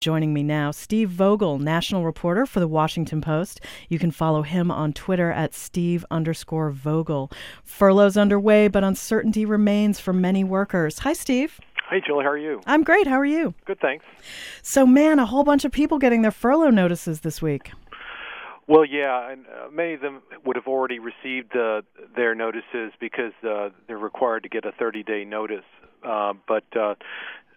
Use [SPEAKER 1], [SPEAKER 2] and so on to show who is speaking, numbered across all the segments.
[SPEAKER 1] Joining me now, Steve Vogel, national reporter for the Washington Post. You can follow him on Twitter at Steve underscore Vogel. Furloughs underway, but uncertainty remains for many workers. Hi, Steve.
[SPEAKER 2] Hey, Julie, how are you?
[SPEAKER 1] I'm great. How are you?
[SPEAKER 2] Good, thanks.
[SPEAKER 1] So, man, a whole bunch of people getting their furlough notices this week.
[SPEAKER 2] Well, yeah, and uh, many of them would have already received uh, their notices because uh, they're required to get a 30-day notice. Uh, but uh, uh,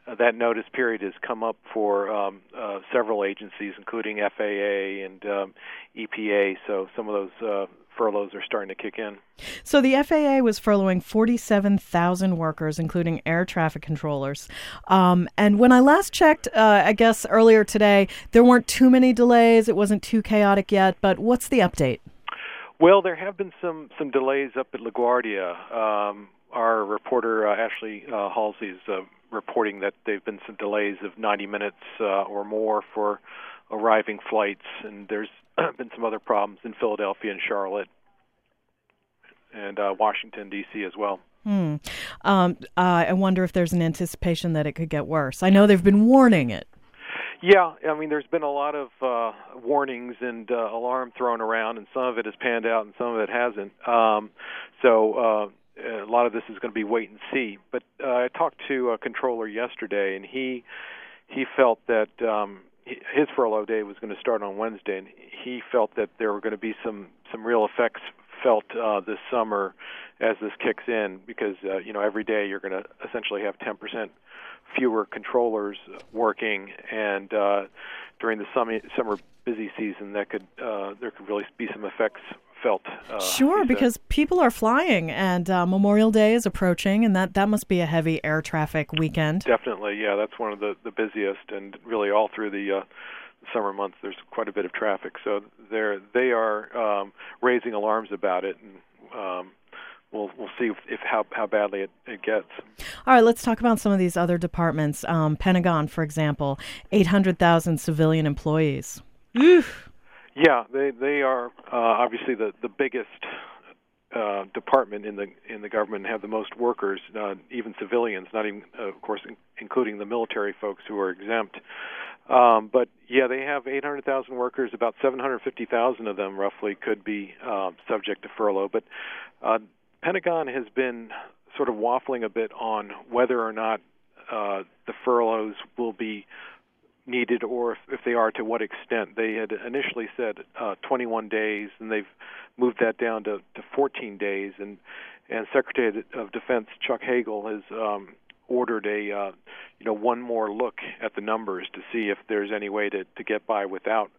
[SPEAKER 2] that notice period has come up for um, uh, several agencies, including FAA and um, EPA. So some of those uh, furloughs are starting to kick in.
[SPEAKER 1] So the FAA was furloughing 47,000 workers, including air traffic controllers. Um, and when I last checked, uh, I guess earlier today, there weren't too many delays. It wasn't too chaotic yet. But what's the update?
[SPEAKER 2] Well, there have been some some delays up at LaGuardia. Um, our reporter uh, Ashley uh, Halsey is uh, reporting that there've been some delays of 90 minutes uh, or more for arriving flights, and there's been some other problems in Philadelphia and Charlotte and uh, Washington D.C. as well.
[SPEAKER 1] Hmm. Um, uh, I wonder if there's an anticipation that it could get worse. I know they've been warning it.
[SPEAKER 2] Yeah, I mean, there's been a lot of uh, warnings and uh, alarm thrown around, and some of it has panned out, and some of it hasn't. Um, so uh, a lot of this is going to be wait and see. But uh, I talked to a controller yesterday, and he he felt that um, his furlough day was going to start on Wednesday, and he felt that there were going to be some some real effects felt uh, this summer as this kicks in, because uh, you know every day you're going to essentially have 10% fewer controllers working, and uh, during the summer summer busy season, that could uh, there could really be some effects felt. Uh,
[SPEAKER 1] sure, because people are flying, and uh, Memorial Day is approaching, and that that must be a heavy air traffic weekend.
[SPEAKER 2] Definitely, yeah, that's one of the the busiest, and really all through the. Uh, summer months there's quite a bit of traffic so they're they are um raising alarms about it and um we'll we'll see if, if how how badly it, it gets.
[SPEAKER 1] All right, let's talk about some of these other departments. Um, Pentagon, for example, eight hundred thousand civilian employees. Oof.
[SPEAKER 2] Yeah, they they are uh, obviously the the biggest uh, department in the in the government have the most workers, uh, even civilians, not even uh, of course in, including the military folks who are exempt. Um, but yeah, they have 800,000 workers. About 750,000 of them, roughly, could be um, subject to furlough. But uh, Pentagon has been sort of waffling a bit on whether or not uh, the furloughs will be needed or if, if they are to what extent. They had initially said uh, 21 days, and they've moved that down to, to 14 days. And and Secretary of Defense Chuck Hagel has um, ordered a uh, you know one more look at the numbers to see if there's any way to to get by without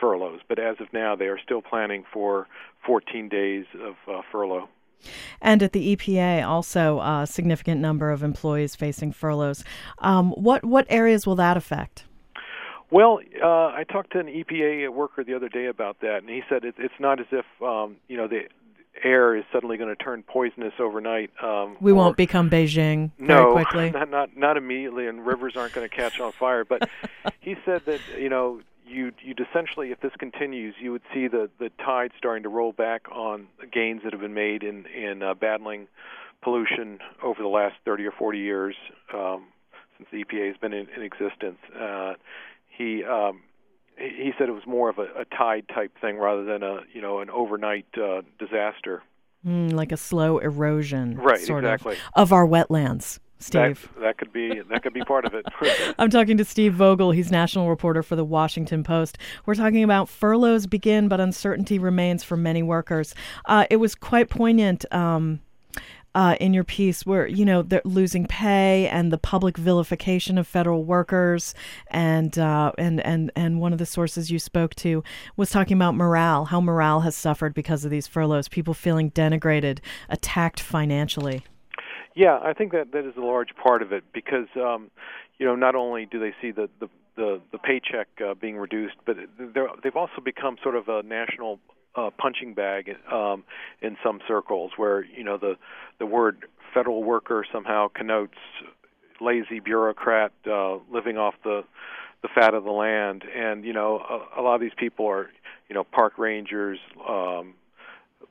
[SPEAKER 2] furloughs. But as of now, they are still planning for 14 days of uh, furlough.
[SPEAKER 1] And at the EPA, also a significant number of employees facing furloughs. Um, what what areas will that affect?
[SPEAKER 2] Well, uh, I talked to an EPA worker the other day about that, and he said it, it's not as if um, you know the air is suddenly going to turn poisonous overnight. Um,
[SPEAKER 1] we won't become Beijing
[SPEAKER 2] no,
[SPEAKER 1] quickly.
[SPEAKER 2] not not not immediately, and rivers aren't going to catch on fire. But he said that you know you'd you'd essentially, if this continues, you would see the the tide starting to roll back on gains that have been made in in uh, battling pollution over the last 30 or 40 years um, since the EPA has been in, in existence. Uh, he um, he said it was more of a, a tide type thing rather than a you know an overnight uh, disaster.
[SPEAKER 1] Mm, like a slow erosion,
[SPEAKER 2] right?
[SPEAKER 1] Sort
[SPEAKER 2] exactly.
[SPEAKER 1] Of, of our wetlands. Steve.
[SPEAKER 2] That, that, could be that could be part of it.
[SPEAKER 1] I'm talking to Steve Vogel. He's national reporter for the Washington Post. We're talking about furloughs begin, but uncertainty remains for many workers. Uh, it was quite poignant. Um, uh, in your piece where you know they're losing pay and the public vilification of federal workers. And uh, and and and one of the sources you spoke to was talking about morale how morale has suffered because of these furloughs people feeling denigrated attacked financially.
[SPEAKER 2] Yeah I think that that is a large part of it because um, you know not only do they see the the the, the paycheck uh, being reduced, but they've also become sort of a national uh, punching bag um, in some circles, where you know the the word federal worker somehow connotes lazy bureaucrat uh, living off the the fat of the land, and you know a, a lot of these people are you know park rangers, um,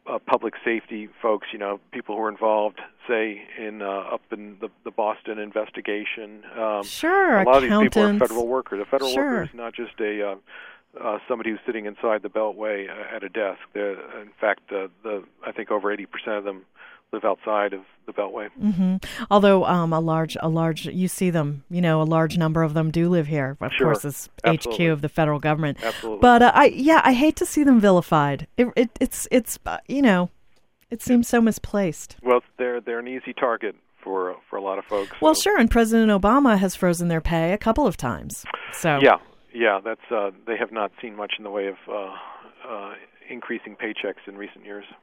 [SPEAKER 2] uh, public safety folks, you know, people who are involved, say in uh, up in the, the Boston investigation.
[SPEAKER 1] Um, sure,
[SPEAKER 2] a lot of these people are federal workers. A federal
[SPEAKER 1] sure.
[SPEAKER 2] worker is not just a uh, uh, somebody who's sitting inside the Beltway uh, at a desk. They're, in fact, uh, the I think over 80% of them live outside of the Beltway.
[SPEAKER 1] Mm-hmm. Although um, a large, a large, you see them, you know, a large number of them do live here. Of
[SPEAKER 2] sure.
[SPEAKER 1] course, it's
[SPEAKER 2] Absolutely.
[SPEAKER 1] HQ of the federal government.
[SPEAKER 2] Absolutely.
[SPEAKER 1] But uh, I, yeah, I hate to see them vilified. It, it it's, it's, uh, you know, it seems so misplaced.
[SPEAKER 2] Well, they're they're an easy target for for a lot of folks.
[SPEAKER 1] Well,
[SPEAKER 2] so.
[SPEAKER 1] sure, and President Obama has frozen their pay a couple of times. So
[SPEAKER 2] yeah, yeah, that's uh, they have not seen much in the way of uh, uh, increasing paychecks in recent years.